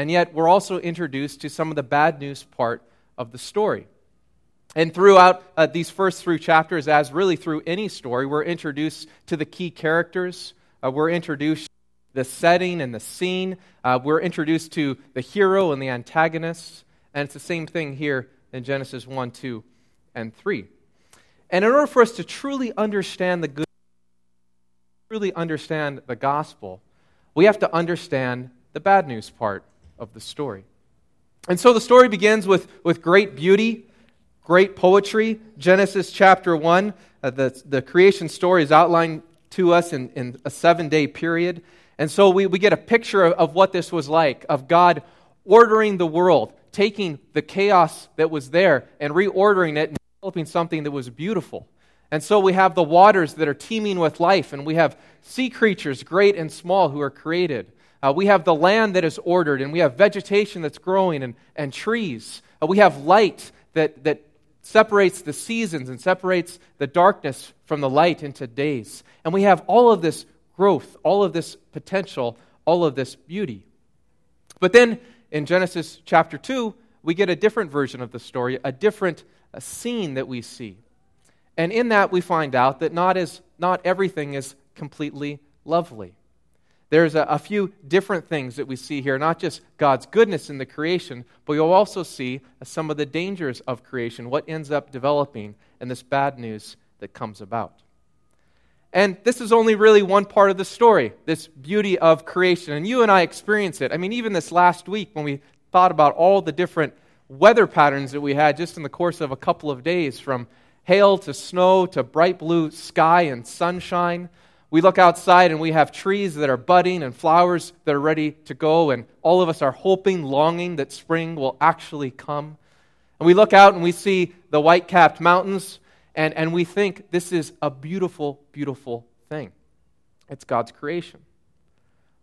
and yet we're also introduced to some of the bad news part of the story. And throughout uh, these first three chapters, as really through any story, we're introduced to the key characters. Uh, we're introduced the setting and the scene. Uh, we're introduced to the hero and the antagonist. And it's the same thing here in Genesis 1, 2, and 3. And in order for us to truly understand the good, truly understand the gospel, we have to understand the bad news part of the story. And so the story begins with, with great beauty, great poetry. Genesis chapter 1, uh, the, the creation story is outlined to us in, in a seven day period. And so we, we get a picture of, of what this was like of God ordering the world, taking the chaos that was there and reordering it and developing something that was beautiful. And so we have the waters that are teeming with life, and we have sea creatures, great and small, who are created. Uh, we have the land that is ordered, and we have vegetation that's growing, and, and trees. Uh, we have light that, that separates the seasons and separates the darkness from the light into days. And we have all of this growth, all of this potential, all of this beauty. But then in Genesis chapter 2, we get a different version of the story, a different a scene that we see. And in that, we find out that not, as, not everything is completely lovely. There's a, a, few different things that we see here, not just God's goodness in the creation, but you'll also see some of the dangers of creation, what ends up developing, and this bad news that comes about. And this is only really one part of the story, this beauty of creation. And you and I experience it. I mean, even this last week when we thought about all the different weather patterns that we had just in the course of a couple of days from hail to snow to bright blue sky and sunshine. We look outside and we have trees that are budding and flowers that are ready to go, and all of us are hoping, longing that spring will actually come. And we look out and we see the white capped mountains, and, and we think this is a beautiful, beautiful thing. It's God's creation.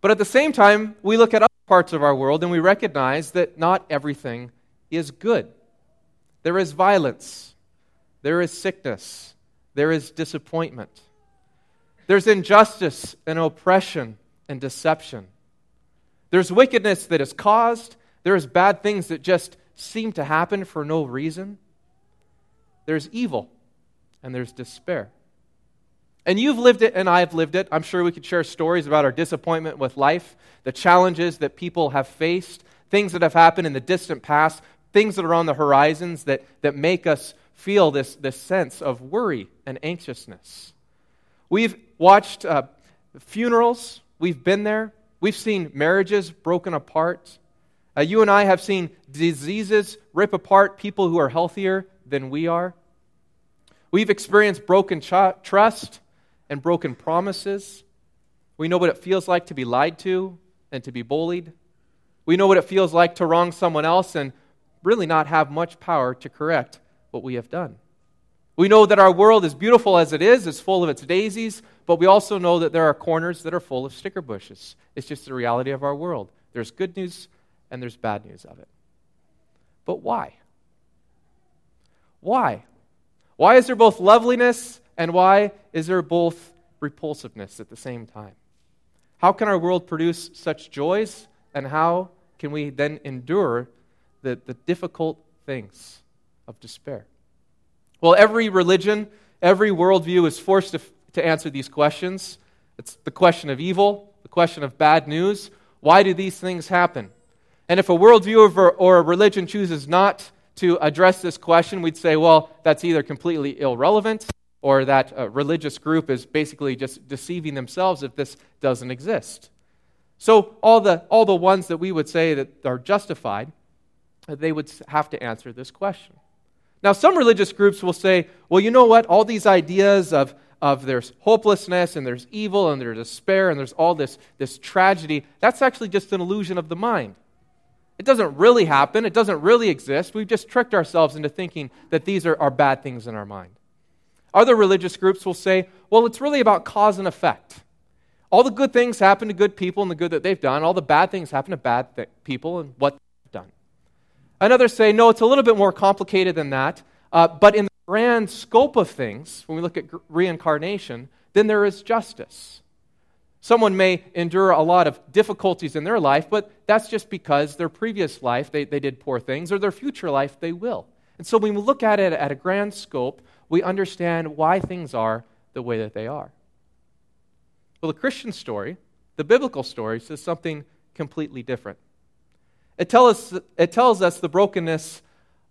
But at the same time, we look at other parts of our world and we recognize that not everything is good. There is violence, there is sickness, there is disappointment, there's injustice and oppression and deception. There's wickedness that is caused, there's bad things that just seem to happen for no reason. There's evil and there's despair. And you've lived it, and I've lived it. I'm sure we could share stories about our disappointment with life, the challenges that people have faced, things that have happened in the distant past, things that are on the horizons that, that make us feel this, this sense of worry and anxiousness. We've watched uh, funerals, we've been there, we've seen marriages broken apart. Uh, you and I have seen diseases rip apart people who are healthier than we are. We've experienced broken ch- trust and broken promises. We know what it feels like to be lied to and to be bullied. We know what it feels like to wrong someone else and really not have much power to correct what we have done. We know that our world, as beautiful as it is, is full of its daisies, but we also know that there are corners that are full of sticker bushes. It's just the reality of our world. There's good news and there's bad news of it. But why? Why? Why is there both loveliness and why is there both repulsiveness at the same time? How can our world produce such joys and how can we then endure the, the difficult things of despair? Well, every religion, every worldview is forced to, to answer these questions. It's the question of evil, the question of bad news. Why do these things happen? And if a worldview or, a religion chooses not to address this question, we'd say, well, that's either completely irrelevant or that a religious group is basically just deceiving themselves if this doesn't exist. So, all the, all the ones that we would say that are justified they would have to answer this question. Now, some religious groups will say, well, you know what? All these ideas of, of there's hopelessness and there's evil and there's despair and there's all this, this tragedy, that's actually just an illusion of the mind. It doesn't really happen, it doesn't really exist. We've just tricked ourselves into thinking that these are, are bad things in our mind. Other religious groups will say, well, it's really about cause and effect. All the good things happen to good people and the good that they've done. All the bad things happen to bad th- people and what and others say, no, it's a little bit more complicated than that. Uh, but in the grand scope of things, when we look at reincarnation, then there is justice. Someone may endure a lot of difficulties in their life, but that's just because their previous life they, they did poor things, or their future life they will. And so when we look at it at a grand scope, we understand why things are the way that they are. Well, the Christian story, the biblical story, says something completely different. It, tell us, it tells us the brokenness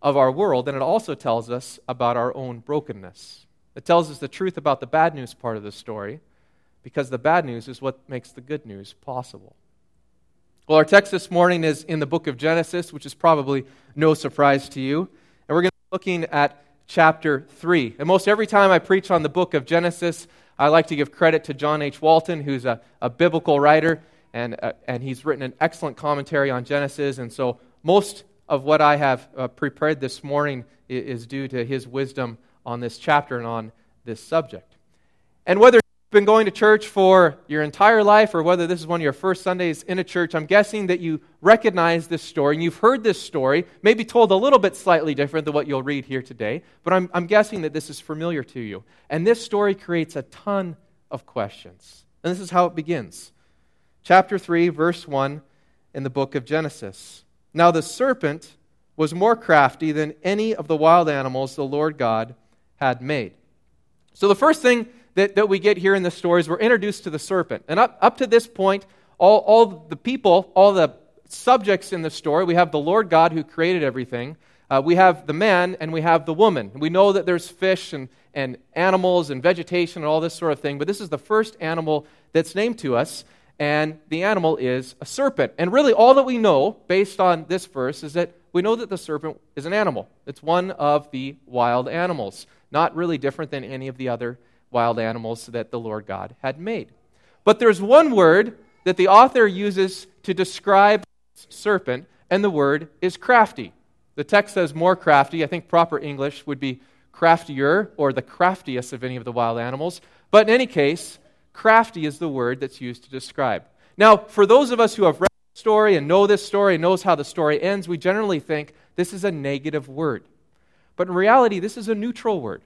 of our world, and it also tells us about our own brokenness. It tells us the truth about the bad news part of the story, because the bad news is what makes the good news possible. Well, our text this morning is in the book of Genesis, which is probably no surprise to you. And we're going to be looking at chapter 3. And most every time I preach on the book of Genesis, I like to give credit to John H. Walton, who's a, a biblical writer, and, uh, and he's written an excellent commentary on Genesis. And so most of what I have uh, prepared this morning is, due to his wisdom on this chapter and on this subject. And whether you've been going to church for your entire life or whether this is one of your first Sundays in a church, I'm guessing that you recognize this story and you've heard this story, maybe told a little bit slightly different than what you'll read here today, but I'm, I'm guessing that this is familiar to you. And this story creates a ton of questions. And this is how it begins. Chapter 3, verse 1 in the book of Genesis. Now the serpent was more crafty than any of the wild animals the Lord God had made. So the first thing that, that we get here in the story is we're introduced to the serpent. And up, up to this point, all, all the people, all the subjects in the story, we have the Lord God who created everything. Uh, we have the man and we have the woman. We know that there's fish and, and animals and vegetation and all this sort of thing, but this is the first animal that's named to us, and the animal is a serpent. And really, all that we know based on this verse is that we know that the serpent is an animal. It's one of the wild animals, not really different than any of the other wild animals that the Lord God had made. But there's one word that the author uses to describe serpent, and the word is crafty. The text says more crafty. I think proper English would be craftier or the craftiest of any of the wild animals. But in any case, crafty is the word that's used to describe. Now, for those of us who have read the story and know this story and knows how the story ends, we generally think this is a negative word. But in reality, this is a neutral word.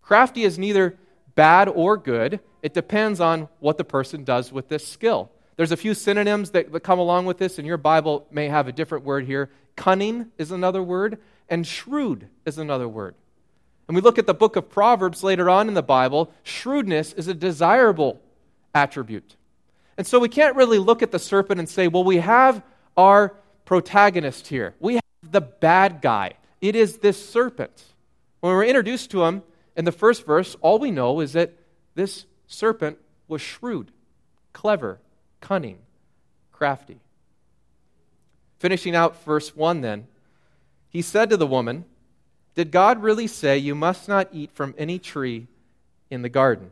Crafty is neither bad or good. It depends on what the person does with this skill. There's a few synonyms that, that come along with this, and your Bible may have a different word here. Cunning is another word, and shrewd is another word. And we look at the book of Proverbs later on in the Bible, shrewdness is a desirable attribute. And so we can't really look at the serpent and say, well, we have our protagonist here. We have the bad guy. It is this serpent. When we're introduced to him, in the first verse, all we know is that this serpent was shrewd, clever, cunning, crafty. Finishing out verse 1 then, he said to the woman, Did God really say you must not eat from any tree in the garden?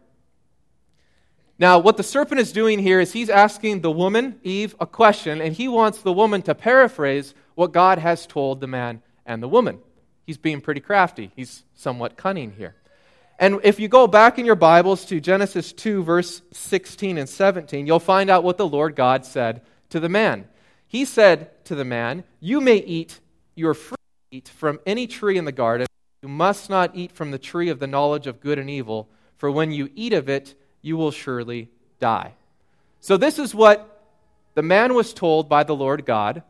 Now, what the serpent is doing here is he's asking the woman, Eve, a question, and he wants the woman to paraphrase what God has told the man and the woman. He's being pretty crafty, he's somewhat cunning here. And if you go back in your Bibles to Genesis 2, verse 16 and 17, you'll find out what the Lord God said to the man. He said to the man, You may eat, your to eat from any tree in the garden. You must not eat from the tree of the knowledge of good and evil, for when you eat of it, you will surely die. So, this is what the man was told by the Lord God.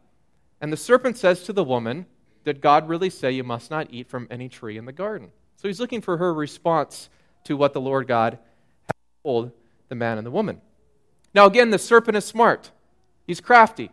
And the serpent says to the woman, Did God really say you must not eat from any tree in the garden? So he's looking for her response to what the Lord God had told the man and the woman. Now, again, the serpent is smart, he's crafty.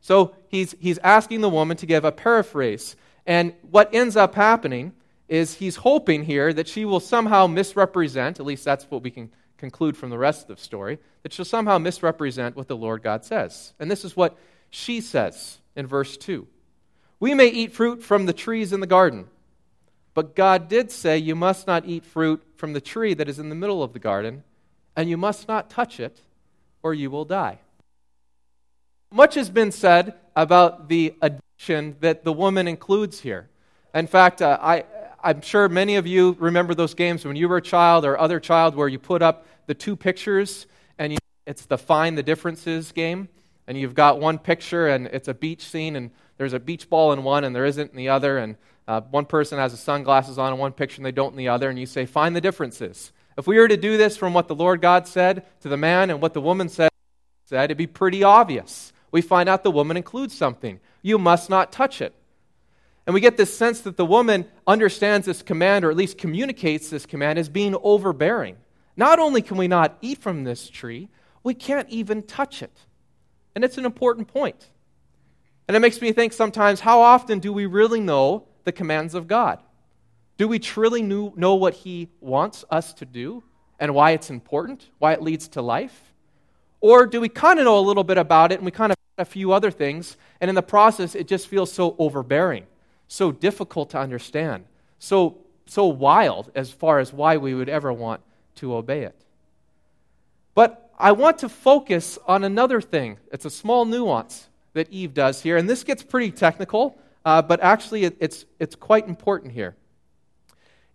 So he's, he's asking the woman to give a paraphrase. And what ends up happening is he's hoping here that she will somehow misrepresent, at least that's what we can conclude from the rest of the story, that she'll somehow misrepresent what the Lord God says. And this is what she says in verse 2 We may eat fruit from the trees in the garden. But God did say, You must not eat fruit from the tree that is in the middle of the garden, and you must not touch it, or you will die. Much has been said about the that the woman includes here. In fact, uh, I, I'm sure many of you remember those games when you were a child or other child where you put up the two pictures and you, it's the find the differences game. And you've got one picture and it's a beach scene and there's a beach ball in one and there isn't in the other. And uh, one person has the sunglasses on in one picture and they don't in the other, and you say, find the differences. If we were to do this from what the Lord God said to the man and what the woman said, said it'd be pretty obvious. We find out the woman includes something. You must not touch it. And we get this sense that the woman understands this command, or at least communicates this command, as being overbearing. Not only can we not eat from this tree, we can't even touch it. And it's an important point. And it makes me think sometimes how often do we really know the commands of God? Do we truly know what He wants us to do and why it's important, why it leads to life? Or do we kind of know a little bit about it and we kind of a few other things, and in the process, it just feels so overbearing, so difficult to understand, so, so wild as far as why we would ever want to obey it? But I want to focus on another thing. It's a small nuance that Eve does here. And this gets pretty technical, uh, but actually it, it's, it's quite important here.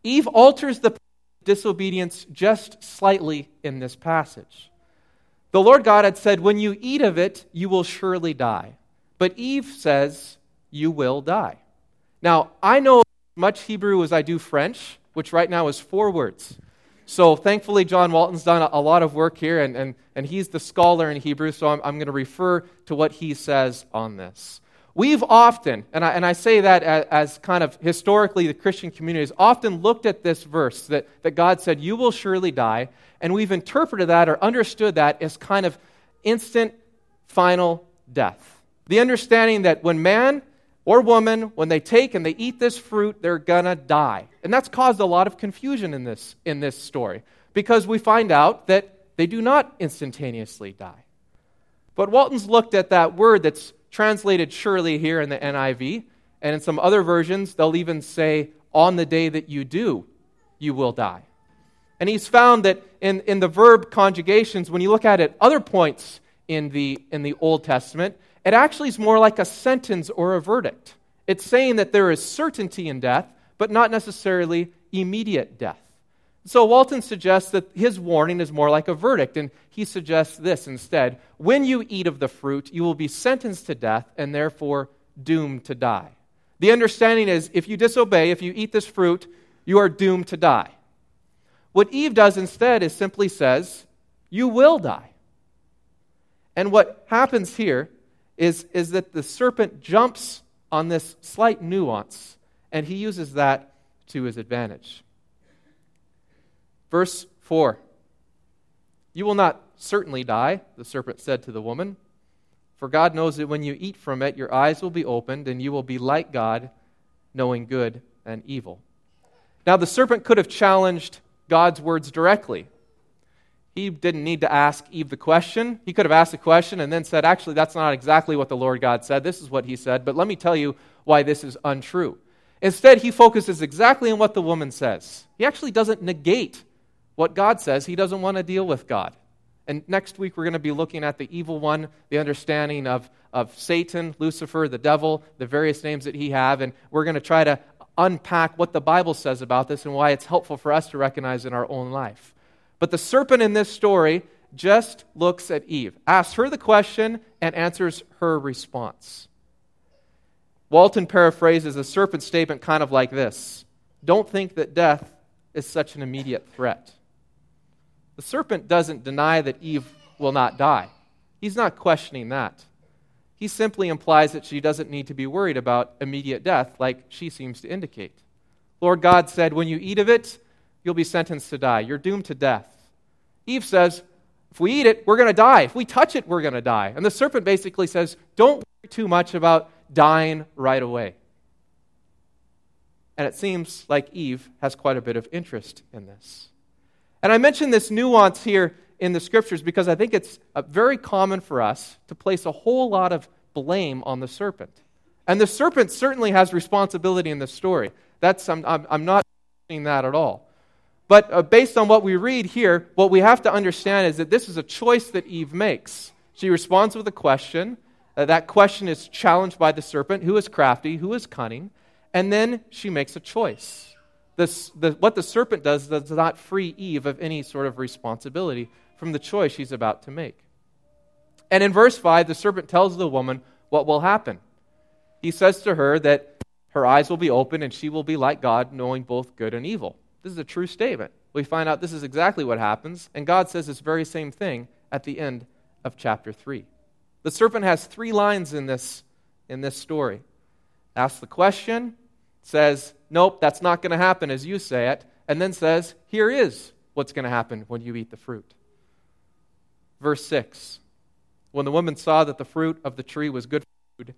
Eve alters the disobedience just slightly in this passage. The Lord God had said, When you eat of it, you will surely die. But Eve says, You will die. Now, I know as much Hebrew as I do French, which right now is four words. So thankfully, John Walton's done a, a lot of work here, and, and, and he's the scholar in Hebrew, so I'm, I'm going to refer to what he says on this. We've often, and I, and I say that as, as, kind of historically, the Christian community has often looked at this verse that, that God said, You will surely die, and we've interpreted that or understood that as kind of instant, final death. The understanding that when man or woman, when they take and they eat this fruit, they're gonna die. And that's caused a lot of confusion in this, in this story because we find out that they do not instantaneously die. But Walton's looked at that word that's translated surely here in the NIV, and in some other versions, they'll even say, on the day that you do, you will die. And he's found that in, in the verb conjugations, when you look at it other points in the, in the Old Testament, it actually is more like a sentence or a verdict. It's saying that there is certainty in death, but not necessarily immediate death. So Walton suggests that his warning is more like a verdict, and he suggests this instead When you eat of the fruit, you will be sentenced to death and therefore doomed to die. The understanding is if you disobey, if you eat this fruit, you are doomed to die. What Eve does instead is simply says, You will die. And what happens here is, is that the serpent jumps on this slight nuance, and he uses that to his advantage. Verse 4 You will not certainly die, the serpent said to the woman. For God knows that when you eat from it, your eyes will be opened, and you will be like God, knowing good and evil. Now, the serpent could have challenged God's words directly. He didn't need to ask Eve the question. He could have asked the question and then said, Actually, that's not exactly what the Lord God said. This is what he said, but let me tell you why this is untrue. Instead, he focuses exactly on what the woman says. He actually doesn't negate what God says. He doesn't want to deal with God. And next week, we're going to be looking at the evil one, the understanding of, of Satan, Lucifer, the devil, the various names that he have. And we're going to try to unpack what the Bible says about this and why it's helpful for us to recognize in our own life. But the serpent in this story just looks at Eve, asks her the question, and answers her response. Walton paraphrases the serpent's statement kind of like this Don't think that death is such an immediate threat. The serpent doesn't deny that Eve will not die, he's not questioning that. He simply implies that she doesn't need to be worried about immediate death like she seems to indicate. Lord God said, When you eat of it, you'll be sentenced to die. You're doomed to death. Eve says, if we eat it, we're going to die. If we touch it, we're going to die. And the serpent basically says, don't worry too much about dying right away. And it seems like Eve has quite a bit of interest in this. And I mention this nuance here in the scriptures because I think it's uh, very common for us to place a whole lot of blame on the serpent. And the serpent certainly has responsibility in this story. That's, I'm, I'm not saying that at all. But uh, based on what we read here, what we have to understand is that this is a choice that Eve makes. She responds with a question. Uh, that question is challenged by the serpent, who is crafty, who is cunning, and then she makes a choice. This, the, what the serpent does does not free Eve of any sort of responsibility from the choice she's about to make. And in verse 5, the serpent tells the woman what will happen. He says to her that her eyes will be open and she will be like God, knowing both good and evil. This is a true statement. we find out this is exactly what happens, and God says this very same thing at the end of chapter 3. The serpent has three lines in this, in this story. Asks the question, says, Nope, that's not going to happen as you say it, and then says, Here is what's going to happen when you eat the fruit. Verse 6 When the woman saw that the fruit of the tree was good food,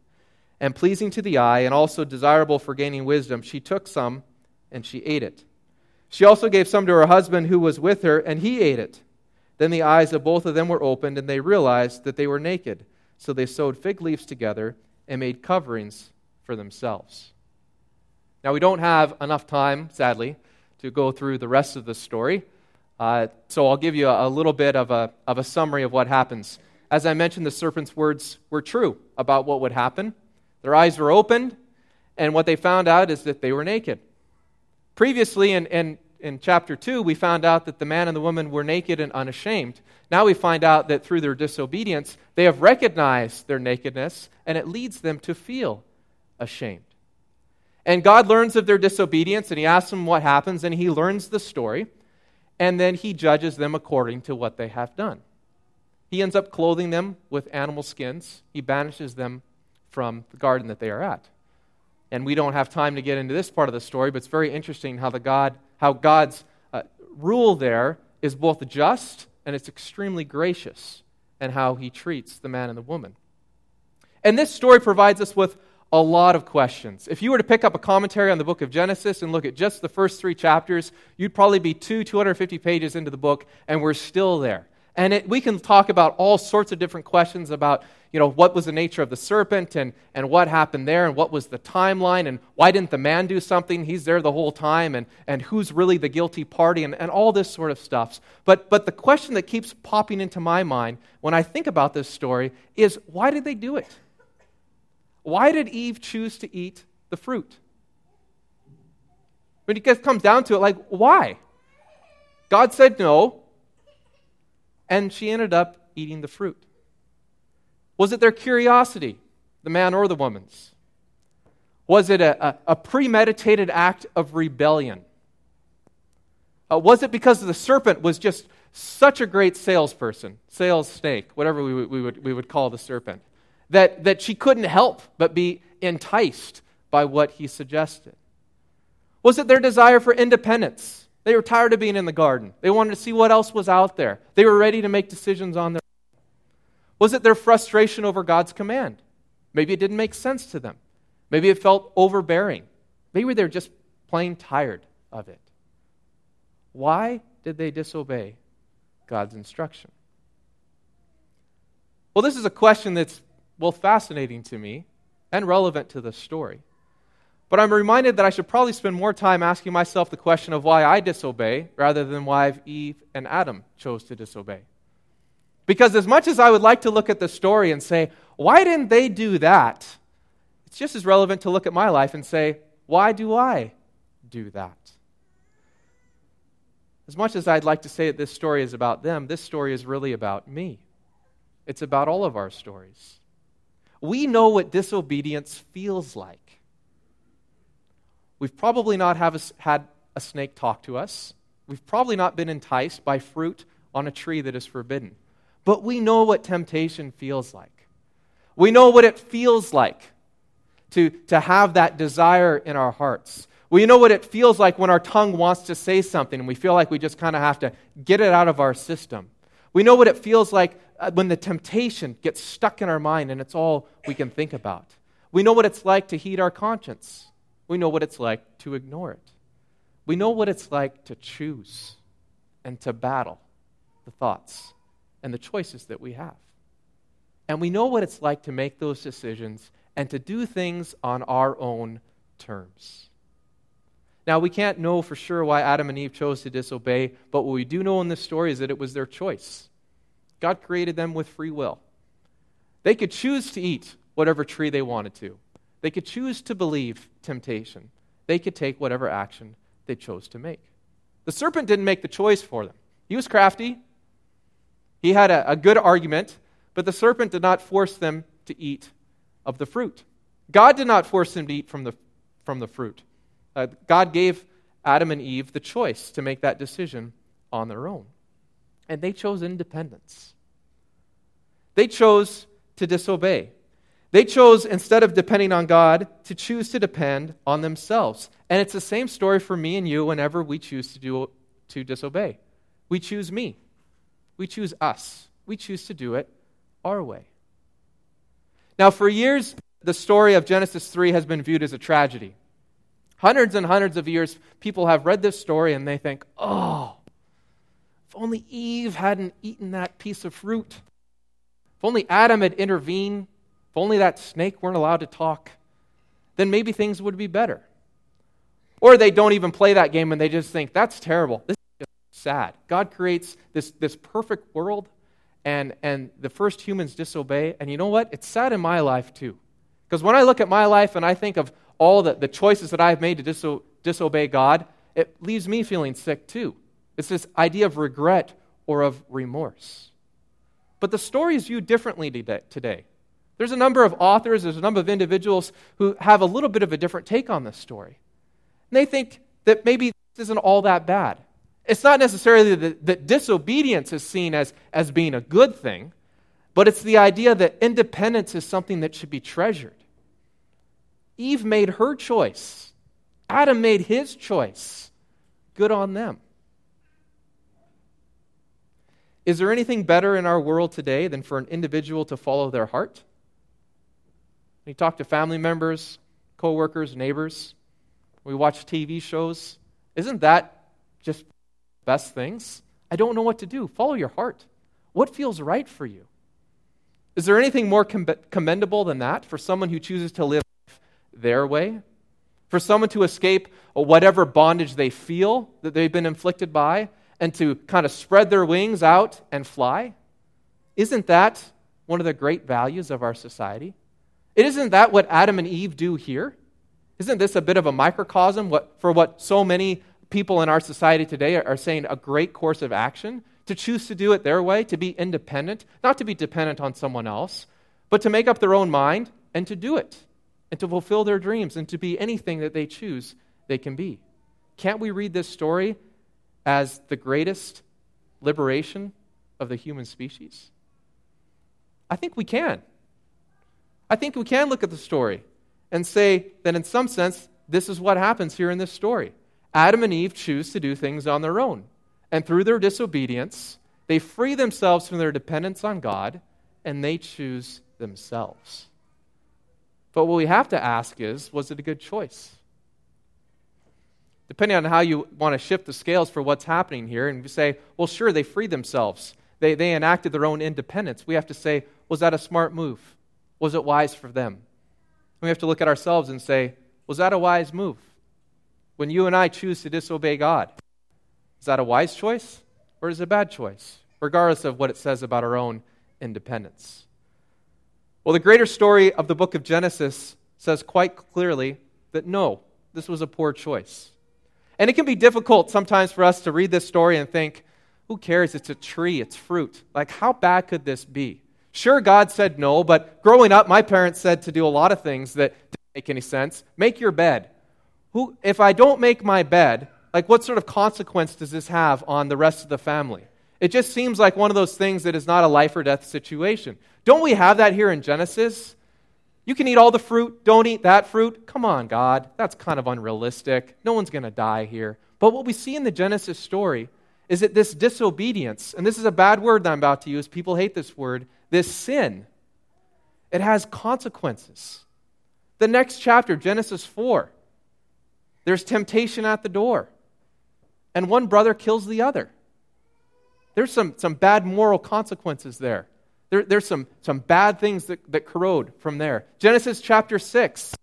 and pleasing to the eye, and also desirable for gaining wisdom, she took some and she ate it. She also gave some to her husband who was with her, and he ate it. Then the eyes of both of them were opened, and they realized that they were naked. So they sewed fig leaves together and made coverings for themselves. Now, we don't have enough time, sadly, to go through the rest of the story. Uh, so I'll give you a, a little bit of a, of a summary of what happens. As I mentioned, the serpent's words were true about what would happen. Their eyes were opened, and what they found out is that they were naked. Previously, in, in, in chapter 2, we found out that the man and the woman were naked and unashamed. Now we find out that through their disobedience, they have recognized their nakedness, and it leads them to feel ashamed. And God learns of their disobedience, and he asks them what happens, and he learns the story, and then he judges them according to what they have done. He ends up clothing them with animal skins, he banishes them from the garden that they are at. And we don't have time to get into this part of the story, but it's very interesting how, the God, how God's uh, rule there is both just and it's extremely gracious, and how he treats the man and the woman. And this story provides us with a lot of questions. If you were to pick up a commentary on the book of Genesis and look at just the first three chapters, you'd probably be two, 250 pages into the book, and we're still there. And it, we can talk about all sorts of different questions about, you know, what was the nature of the serpent and, and what happened there and what was the timeline and why didn't the man do something? He's there the whole time and, and who's really the guilty party and, and all this sort of stuff. But, but the question that keeps popping into my mind when I think about this story is why did they do it? Why did Eve choose to eat the fruit? When it comes down to it, like, why? God said no, and she ended up eating the fruit. Was it their curiosity, the man or the woman's? Was it a, a, a premeditated act of rebellion? Uh, was it because the serpent was just such a great salesperson, sales snake, whatever we, we, would, we would call the serpent? That, that she couldn't help but be enticed by what he suggested? Was it their desire for independence? They were tired of being in the garden. They wanted to see what else was out there. They were ready to make decisions on their own. Was it their frustration over God's command? Maybe it didn't make sense to them. Maybe it felt overbearing. Maybe they're just plain tired of it. Why did they disobey God's instruction? Well, this is a question that's well, fascinating to me and relevant to the story. But I'm reminded that I should probably spend more time asking myself the question of why I disobey rather than why Eve and Adam chose to disobey. Because as much as I would like to look at the story and say, why didn't they do that? It's just as relevant to look at my life and say, why do I do that? As much as I'd like to say that this story is about them, this story is really about me. It's about all of our stories we know what disobedience feels like. We've probably not have a, had a snake talk to us. We've probably not been enticed by fruit on a tree that is forbidden. But we know what temptation feels like. We know what it feels like to, to have that desire in our hearts. We know what it feels like when our tongue wants to say something and we feel like we just kind of have to get it out of our system. We know what it feels like Uh, when the temptation gets stuck in our mind and it's all we can think about. We know what it's like to heed our conscience. We know what it's like to ignore it. We know what it's like to choose and to battle the thoughts and the choices that we have. And we know what it's like to make those decisions and to do things on our own terms. Now, we can't know for sure why Adam and Eve chose to disobey, but what we do know in this story is that it was their choice. God created them with free will. They could choose to eat whatever tree they wanted to, they could choose to believe temptation, they could take whatever action they chose to make. The serpent didn't make the choice for them. He was crafty, he had a, a good argument, but the serpent did not force them to eat of the fruit. God did not force them to eat from the, from the fruit. Uh, God gave Adam and Eve the choice to make that decision on their own. And they chose independence. They chose to disobey. They chose, instead of depending on God, to choose to depend on themselves. And it's the same story for me and you whenever we choose to, do, to disobey. We choose me. We choose us. We choose to do it our way. Now, for years, the story of Genesis 3 has been viewed as a tragedy. Hundreds and hundreds of years, people have read this story and they think, oh, if only Eve hadn't eaten that piece of fruit. If only Adam had intervened, if only that snake weren't allowed to talk, then maybe things would be better. Or they don't even play that game and they just think, that's terrible. This is just sad. God creates this, this perfect world and, and the first humans disobey. And you know what? It's sad in my life too. Because when I look at my life and I think of all the, the choices that I've made to diso- disobey God, it leaves me feeling sick too. It's this idea of regret or of remorse. But the story is viewed differently today. There's a number of authors, there's a number of individuals who have a little bit of a different take on this story. And they think that maybe this isn't all that bad. It's not necessarily that, that disobedience is seen as, as being a good thing, but it's the idea that independence is something that should be treasured. Eve made her choice, Adam made his choice. Good on them. Is there anything better in our world today than for an individual to follow their heart? We talk to family members, coworkers, neighbors. We watch TV shows. Isn't that just the best things? I don't know what to do. Follow your heart. What feels right for you? Is there anything more commendable than that for someone who chooses to live their way, for someone to escape whatever bondage they feel that they've been inflicted by, and to kind of spread their wings out and fly? Isn't that one of the great values of our society? Isn't that what Adam and Eve do here? Isn't this a bit of a microcosm for what so many people in our society today are, saying a great course of action? To choose to do it their way, to be independent, not to be dependent on someone else, but to make up their own mind and to do it and to fulfill their dreams and to be anything that they choose they can be. Can't we read this story as the greatest liberation of the human species? I think we can. I think we can look at the story and say that in some sense, this is what happens here in this story. Adam and Eve choose to do things on their own. And through their disobedience, they free themselves from their dependence on God and they choose themselves. But what we have to ask is was it a good choice? Depending on how you want to shift the scales for what's happening here, and say, well, sure, they freed themselves. They, they enacted their own independence. We have to say, was that a smart move? Was it wise for them? we have to look at ourselves and say, was that a wise move? When you and I choose to disobey God, is that a wise choice or is it a bad choice, regardless of what it says about our own independence? Well, the greater story of the book of Genesis says quite clearly that no, this was a poor choice. And it can be difficult sometimes for us to read this story and think, who cares? It's a tree, it's fruit. Like, how bad could this be? Sure, God said no, but growing up, my parents said to do a lot of things that didn't make any sense. Make your bed. Who, if I don't make my bed, like what sort of consequence does this have on the rest of the family? It just seems like one of those things that is not a life or death situation. Don't we have that here in Genesis? You can eat all the fruit, don't eat that fruit. Come on, God. That's kind of unrealistic. No one's going to die here. But what we see in the Genesis story is that this disobedience, and this is a bad word that I'm about to use, people hate this word, this sin, it has consequences. The next chapter, Genesis 4, there's temptation at the door, and one brother kills the other. There's some, some bad moral consequences there. There there's some, some bad things that, that corrode from there. Genesis chapter 6.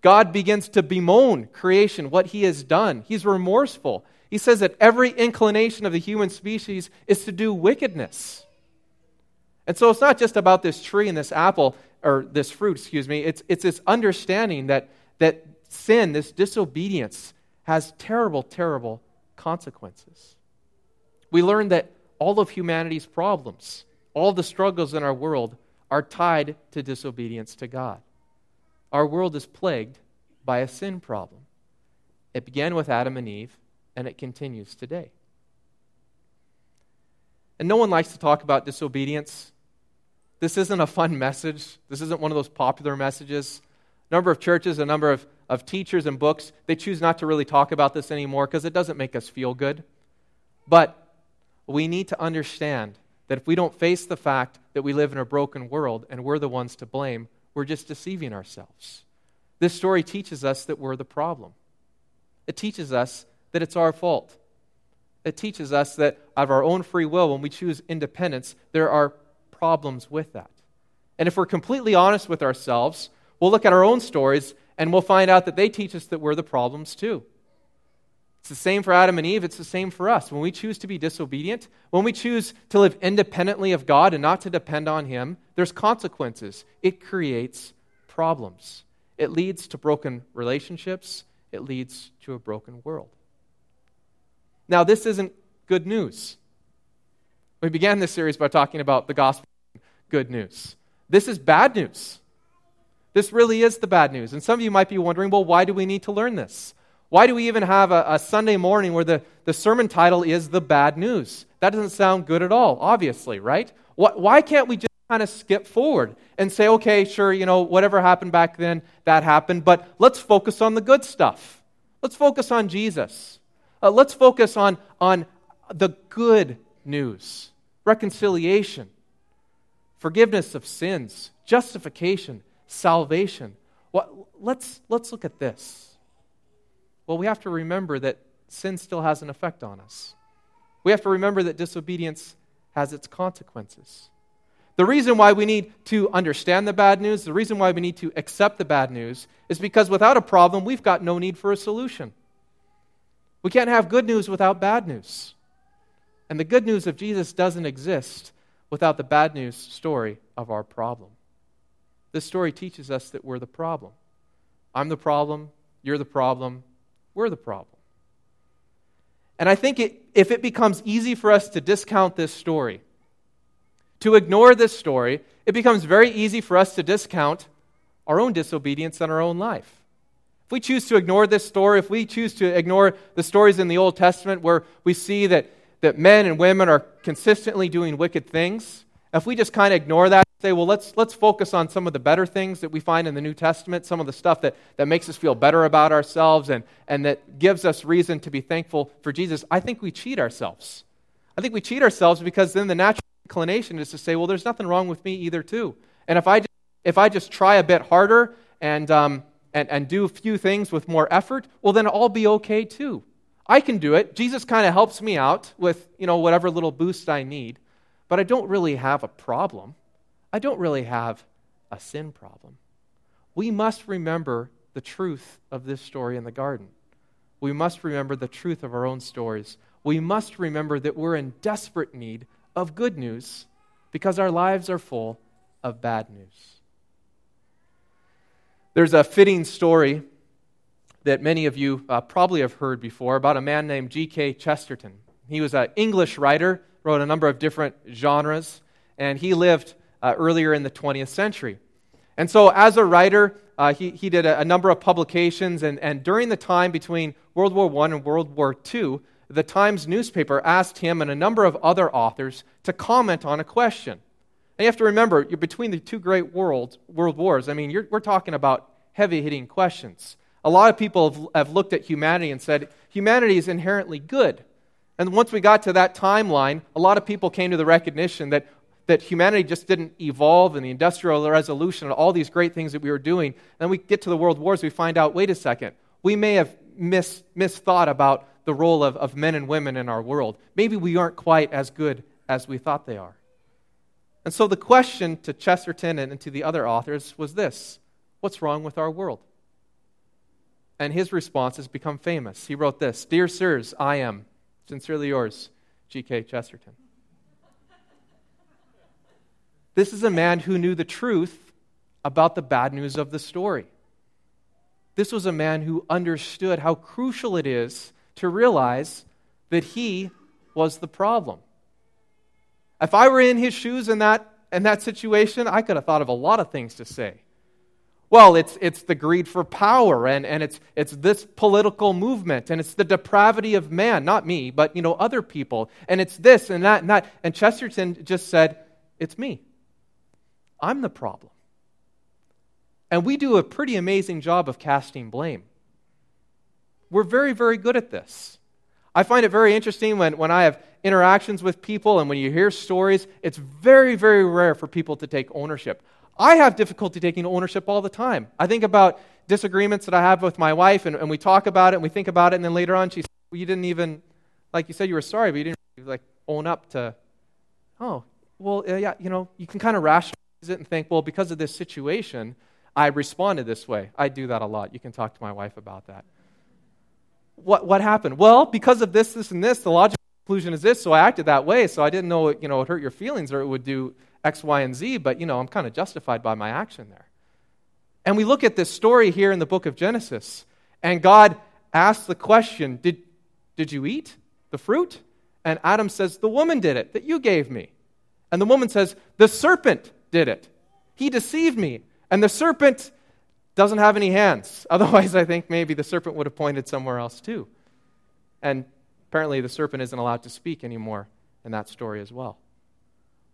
God begins to bemoan creation, what he has done. He's remorseful. He says that every inclination of the human species is to do wickedness. And so it's not just about this tree and this apple, or this fruit, excuse me. It's, it's this understanding that, that sin, this disobedience, has terrible, terrible consequences we learn that all of humanity's problems, all the struggles in our world, are tied to disobedience to God. Our world is plagued by a sin problem. It began with Adam and Eve, and it continues today. And no one likes to talk about disobedience. This isn't a fun message. This isn't one of those popular messages. A number of churches, a number of, of teachers and books, they choose not to really talk about this anymore because it doesn't make us feel good. But we need to understand that if we don't face the fact that we live in a broken world and we're the ones to blame, we're just deceiving ourselves. This story teaches us that we're the problem. It teaches us that it's our fault. It teaches us that of our own free will, when we choose independence, there are problems with that. And if we're completely honest with ourselves, we'll look at our own stories and we'll find out that they teach us that we're the problems too. It's the same for Adam and Eve, it's the same for us. When we choose to be disobedient, when we choose to live independently of God and not to depend on Him, there's consequences. It creates problems. It leads to broken relationships, it leads to a broken world. Now, this isn't good news. We began this series by talking about the gospel good news. This is bad news. This really is the bad news. And some of you might be wondering well, why do we need to learn this? Why do we even have a, a, Sunday morning where the, the sermon title is The Bad News? That doesn't sound good at all, obviously, right? Why, why can't we just kind of skip forward and say, okay, sure, you know, whatever happened back then, that happened, but let's focus on the good stuff. Let's focus on Jesus. Uh, let's focus on, on the good news reconciliation, forgiveness of sins, justification, salvation. Well, let's, let's look at this. Well, we have to remember that sin still has an effect on us. We have to remember that disobedience has its consequences. The reason why we need to understand the bad news, the reason why we need to accept the bad news, is because without a problem, we've got no need for a solution. We can't have good news without bad news. And the good news of Jesus doesn't exist without the bad news story of our problem. This story teaches us that we're the problem. I'm the problem, you're the problem, we're the problem. And I think it, if it becomes easy for us to discount this story, to ignore this story, it becomes very easy for us to discount our own disobedience in our own life. If we choose to ignore this story, if we choose to ignore the stories in the Old Testament where we see that, that men and women are consistently doing wicked things, if we just kind of ignore that, say, well, let's, let's focus on some of the better things that we find in the New Testament, some of the stuff that, that makes us feel better about ourselves and, and that gives us reason to be thankful for Jesus, I think we cheat ourselves. I think we cheat ourselves because then the natural inclination is to say, well, there's nothing wrong with me either, too. And if I just, if I just try a bit harder and, um, and, and do a few things with more effort, well, then I'll be okay, too. I can do it. Jesus kind of helps me out with, you know, whatever little boost I need but I don't really have a problem. I don't really have a sin problem. We must remember the truth of this story in the garden. We must remember the truth of our own stories. We must remember that we're in desperate need of good news because our lives are full of bad news. There's a fitting story that many of you uh, probably have heard before about a man named G.K. Chesterton. He was an English writer wrote a number of different genres, and he lived uh, earlier in the 20th century. And so, as a writer, uh, he, he did a, a, number of publications, and, and during the time between World War I and World War II, the Times newspaper asked him and a number of other authors to comment on a question. And you have to remember, you're between the two great world, world wars, I mean, we're talking about heavy hitting questions. A lot of people have, have looked at humanity and said, humanity is inherently good. And once we got to that timeline, a lot of people came to the recognition that, that humanity just didn't evolve and the industrial revolution and all these great things that we were doing. Then we get to the world wars, we find out wait a second, we may have mis, misthought about the role of, of men and women in our world. Maybe we aren't quite as good as we thought they are. And so the question to Chesterton and to the other authors was this What's wrong with our world? And his response has become famous. He wrote this Dear sirs, I am. Sincerely yours, G.K. Chesterton. This is a man who knew the truth about the bad news of the story. This was a man who understood how crucial it is to realize that he was the problem. If I were in his shoes in that, in that situation, I could have thought of a lot of things to say. Well, it's, it's the greed for power, and, and it's, it's this political movement, and it's the depravity of man, not me, but, you know, other people, and it's this and that and that. And Chesterton just said, it's me. I'm the problem. And we do a pretty amazing job of casting blame. We're very, very good at this. I find it very interesting when, when I have interactions with people and when you hear stories, it's very, very rare for people to take ownership. I have difficulty taking ownership all the time. I think about disagreements that I have with my wife, and, and we talk about it, and we think about it, and then later on she says, well, You didn't even, like you said, you were sorry, but you didn't like own up to, oh, well, uh, yeah, you know, you can kind of rationalize and think, well, because of this situation, I responded this way. I do that a lot. You can talk to my wife about that. What, what happened? Well, because of this, this, and this, the logical conclusion is this, so I acted that way, so I didn't know it, you know, it hurt your feelings or it would do X, Y, and Z, but, you know, I'm kind of justified by my action there. And we look at this story here in the book of Genesis, and God asks the question Did, did you eat the fruit? And Adam says, The woman did it that you gave me. And the woman says, The serpent did it. He deceived me. And the serpent doesn't have any hands. Otherwise, I think maybe the serpent would have pointed somewhere else too. And apparently, the serpent isn't allowed to speak anymore in that story as well.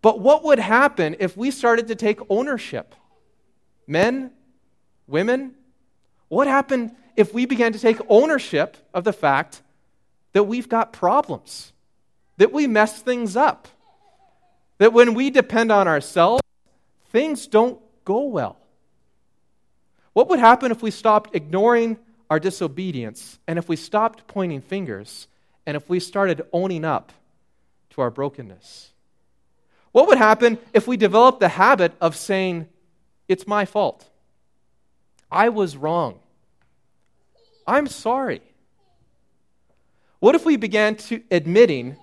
But what would happen if we started to take ownership? Men, women, what happened if we began to take ownership of the fact that we've got problems, that we mess things up, that when we depend on ourselves, things don't go well? What would happen if we stopped ignoring our disobedience and if we stopped pointing fingers and if we started owning up to our brokenness? What would happen if we developed the habit of saying, It's my fault? I was wrong. I'm sorry. What if we began to admitting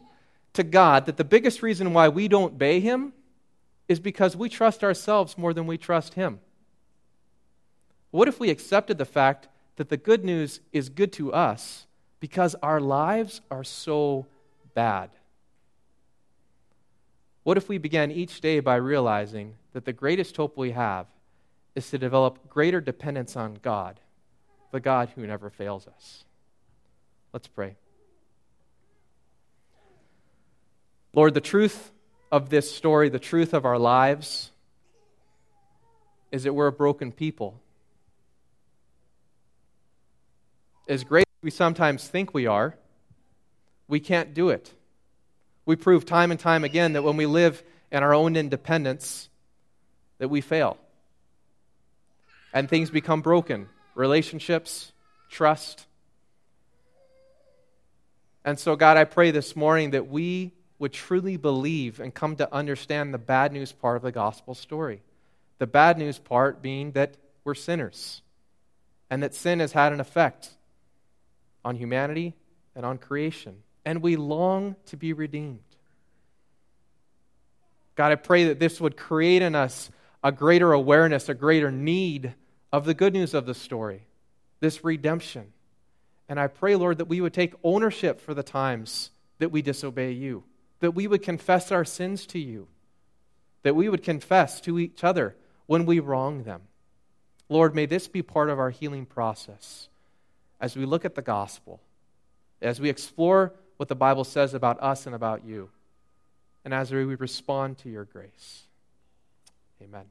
to God that the biggest reason why we don't obey Him is because we trust ourselves more than we trust Him? What if we accepted the fact that the good news is good to us because our lives are so bad? What if we began each day by realizing that the greatest hope we have is to develop greater dependence on God, the God who never fails us? Let's pray. Lord, the truth of this story, the truth of our lives, is that we're a broken people. As great as we sometimes think we are, we can't do it. We prove time and time again that when we live in our own independence, that we fail. And things become broken relationships, trust. And so, God, I pray this morning that we would truly believe and come to understand the bad news part of the gospel story. The bad news part being that we're sinners and that sin has had an effect on humanity and on creation and we long to be redeemed. God, I pray that this would create in us a greater awareness, a greater need of the good news of the story, this redemption. And I pray, Lord, that we would take ownership for the times that we disobey you, that we would confess our sins to you, that we would confess to each other when we wrong them. Lord, may this be part of our healing process as we look at the gospel, as we explore what the Bible says about us and about you, and as we respond to your grace. Amen.